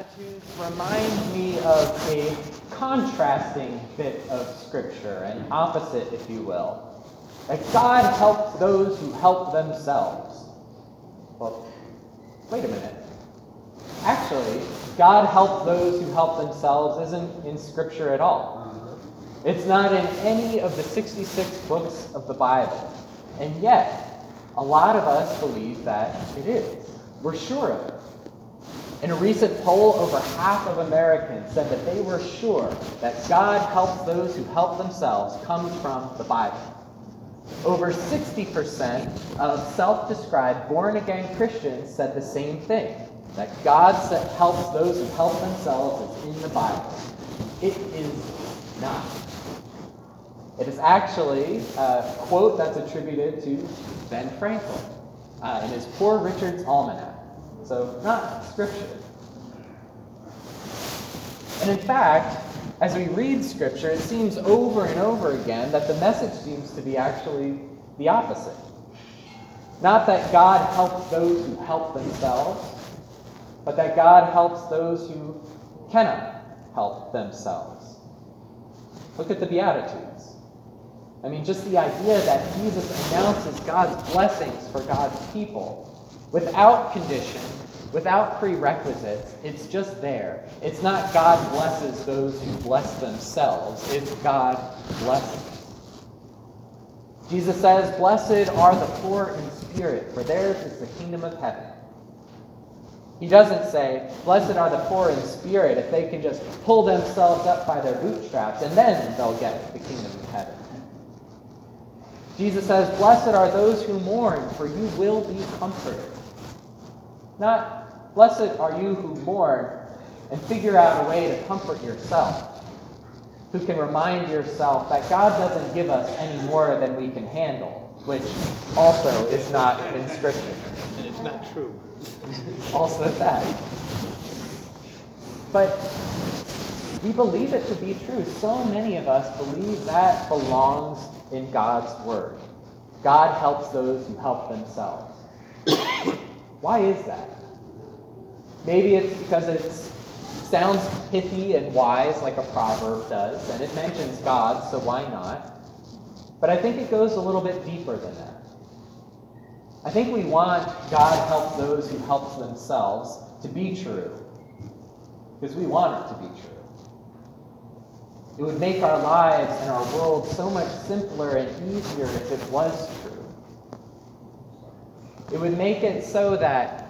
Beatitudes remind me of a contrasting bit of Scripture, an opposite, if you will. That God helps those who help themselves. Well, wait a minute. Actually, God helps those who help themselves isn't in Scripture at all. It's not in any of the 66 books of the Bible. And yet, a lot of us believe that it is. We're sure of it. In a recent poll, over half of Americans said that they were sure that God helps those who help themselves comes from the Bible. Over 60% of self described born again Christians said the same thing that God helps those who help themselves is in the Bible. It is not. It is actually a quote that's attributed to Ben Franklin uh, in his Poor Richard's Almanac. So, not scripture. And in fact, as we read scripture, it seems over and over again that the message seems to be actually the opposite. Not that God helps those who help themselves, but that God helps those who cannot help themselves. Look at the Beatitudes. I mean, just the idea that Jesus announces God's blessings for God's people without condition, without prerequisites. It's just there. It's not God blesses those who bless themselves, it's God blesses. Jesus says, Blessed are the poor in spirit, for theirs is the kingdom of heaven. He doesn't say, Blessed are the poor in spirit if they can just pull themselves up by their bootstraps and then they'll get the kingdom of heaven. Jesus says, Blessed are those who mourn, for you will be comforted. Not, Blessed are you who mourn and figure out a way to comfort yourself, who can remind yourself that God doesn't give us any more than we can handle, which also is not in Scripture. And it's not true. also that. But we believe it to be true. So many of us believe that belongs in God's Word. God helps those who help themselves. Why is that? Maybe it's because it sounds pithy and wise like a proverb does, and it mentions God, so why not? But I think it goes a little bit deeper than that. I think we want God helps those who help themselves to be true, because we want it to be true. It would make our lives and our world so much simpler and easier if it was. It would make it so that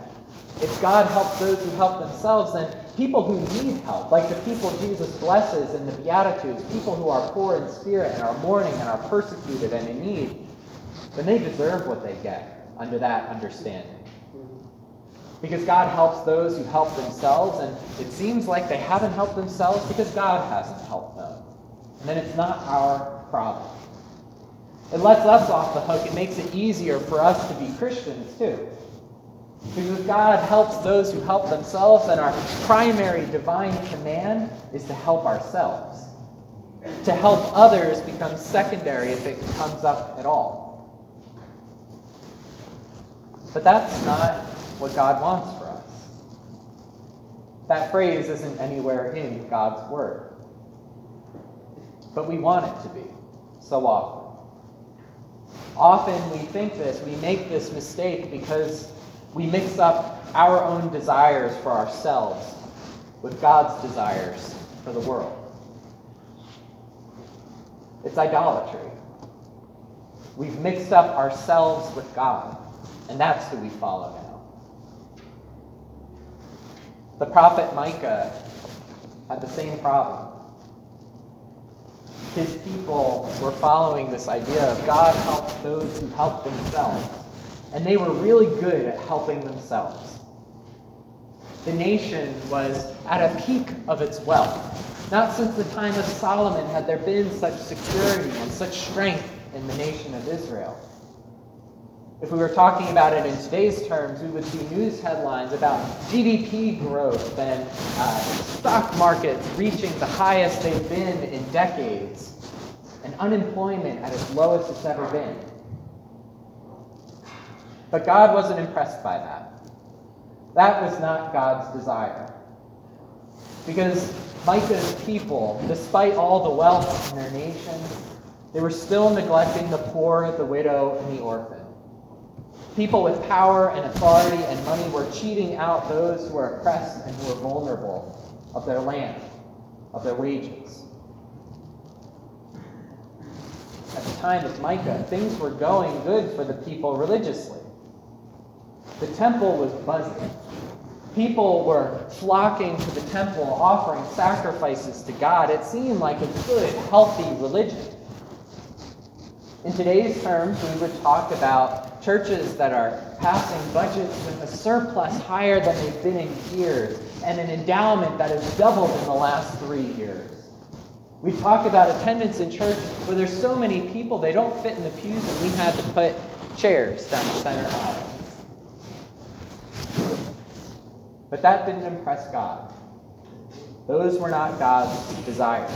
if God helps those who help themselves, then people who need help, like the people Jesus blesses in the Beatitudes, people who are poor in spirit and are mourning and are persecuted and in need, then they deserve what they get under that understanding. Because God helps those who help themselves, and it seems like they haven't helped themselves because God hasn't helped them and then it's not our problem. It lets us off the hook. It makes it easier for us to be Christians, too. Because God helps those who help themselves, and our primary divine command is to help ourselves. To help others becomes secondary if it comes up at all. But that's not what God wants for us. That phrase isn't anywhere in God's Word but we want it to be so often. Often we think this, we make this mistake because we mix up our own desires for ourselves with God's desires for the world. It's idolatry. We've mixed up ourselves with God, and that's who we follow now. The prophet Micah had the same problem his people were following this idea of God helps those who help themselves. And they were really good at helping themselves. The nation was at a peak of its wealth. Not since the time of Solomon had there been such security and such strength in the nation of Israel. If we were talking about it in today's terms, we would see news headlines about GDP growth and uh, stock markets reaching the highest they've been in decades, and unemployment at its lowest it's ever been. But God wasn't impressed by that. That was not God's desire. Because Micah's people, despite all the wealth in their nation, they were still neglecting the poor, the widow, and the orphan. People with power and authority and money were cheating out those who were oppressed and who were vulnerable of their land, of their wages. At the time of Micah, things were going good for the people religiously. The temple was buzzing. People were flocking to the temple, offering sacrifices to God. It seemed like a good, healthy religion. In today's terms, we would talk about churches that are passing budgets with a surplus higher than they've been in years and an endowment that has doubled in the last three years. We talk about attendance in church where there's so many people they don't fit in the pews and we had to put chairs down the center aisle. But that didn't impress God. Those were not God's desires.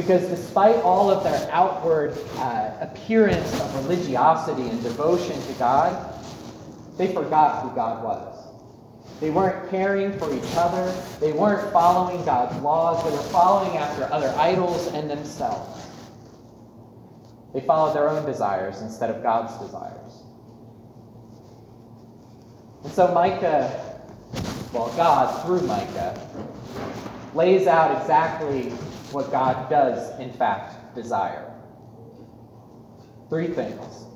Because despite all of their outward uh, appearance of religiosity and devotion to God, they forgot who God was. They weren't caring for each other. They weren't following God's laws. They were following after other idols and themselves. They followed their own desires instead of God's desires. And so Micah well, God, through Micah, lays out exactly what God does, in fact, desire. Three things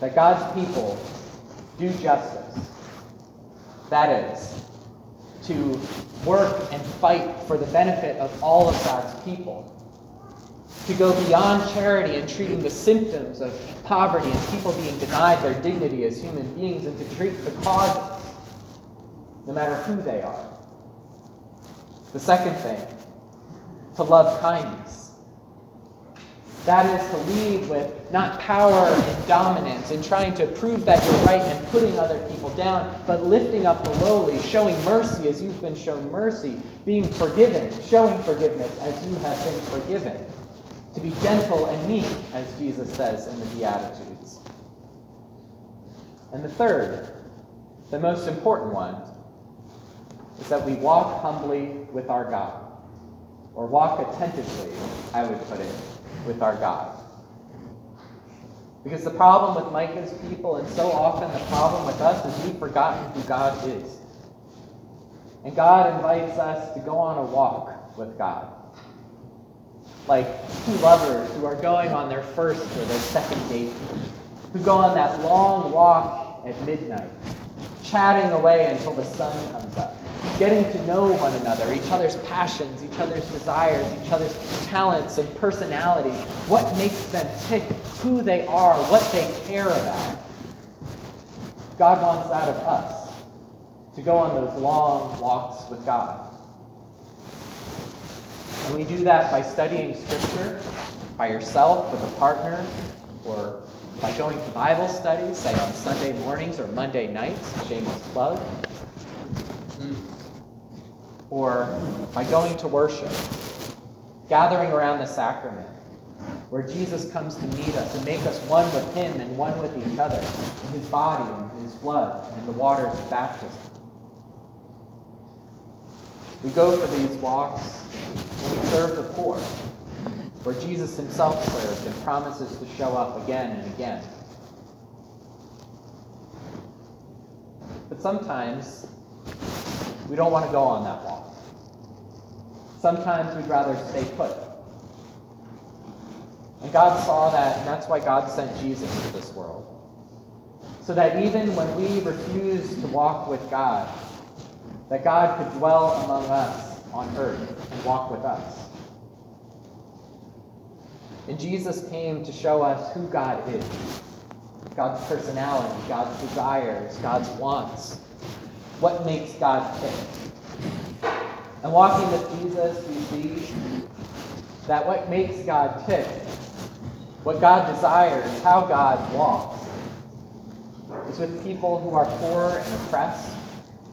that God's people do justice. That is, to work and fight for the benefit of all of God's people. To go beyond charity and treating the symptoms of poverty and people being denied their dignity as human beings and to treat the causes no matter who they are. The second thing, to love kindness. That is to lead with not power and dominance and trying to prove that you're right and putting other people down, but lifting up the lowly, showing mercy as you've been shown mercy, being forgiven, showing forgiveness as you have been forgiven. To be gentle and meek, as Jesus says in the Beatitudes. And the third, the most important one, is that we walk humbly with our God, or walk attentively, I would put it, with our God. Because the problem with Micah's people, and so often the problem with us, is we've forgotten who God is. And God invites us to go on a walk with God. Like two lovers who are going on their first or their second date, who go on that long walk at midnight, chatting away until the sun comes up getting to know one another, each other's passions, each other's desires, each other's talents and personalities, what makes them tick, who they are, what they care about. God wants that of us, to go on those long walks with God. And we do that by studying Scripture, by yourself, with a partner, or by going to Bible studies, say on Sunday mornings or Monday nights, shameless plug or by going to worship, gathering around the sacrament, where Jesus comes to meet us and make us one with Him and one with each other, in His body and His blood and the waters of baptism. We go for these walks and we serve the poor, where Jesus Himself served and promises to show up again and again. But sometimes we don't want to go on that walk. Sometimes we'd rather stay put. And God saw that, and that's why God sent Jesus to this world. So that even when we refuse to walk with God, that God could dwell among us on earth and walk with us. And Jesus came to show us who God is God's personality, God's desires, God's wants, what makes God tick. And walking with Jesus, we see that what makes God tick, what God desires, how God walks, is with people who are poor and oppressed,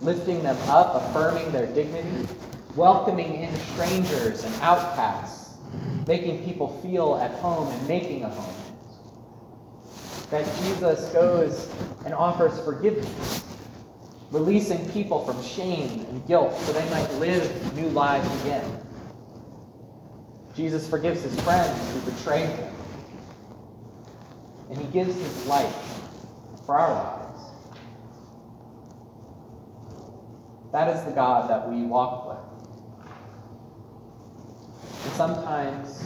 lifting them up, affirming their dignity, welcoming in strangers and outcasts, making people feel at home and making a home. That Jesus goes and offers forgiveness releasing people from shame and guilt so they might live new lives again. Jesus forgives his friends who betrayed him. And he gives his life for our lives. That is the God that we walk with. And sometimes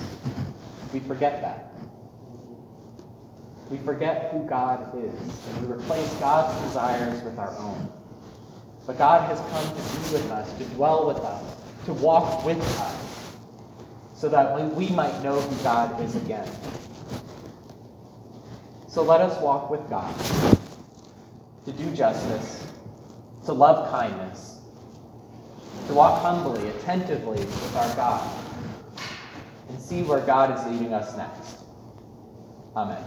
we forget that. We forget who God is, and we replace God's desires with our own. But God has come to be with us, to dwell with us, to walk with us, so that we might know who God is again. So let us walk with God, to do justice, to love kindness, to walk humbly, attentively with our God, and see where God is leading us next. Amen.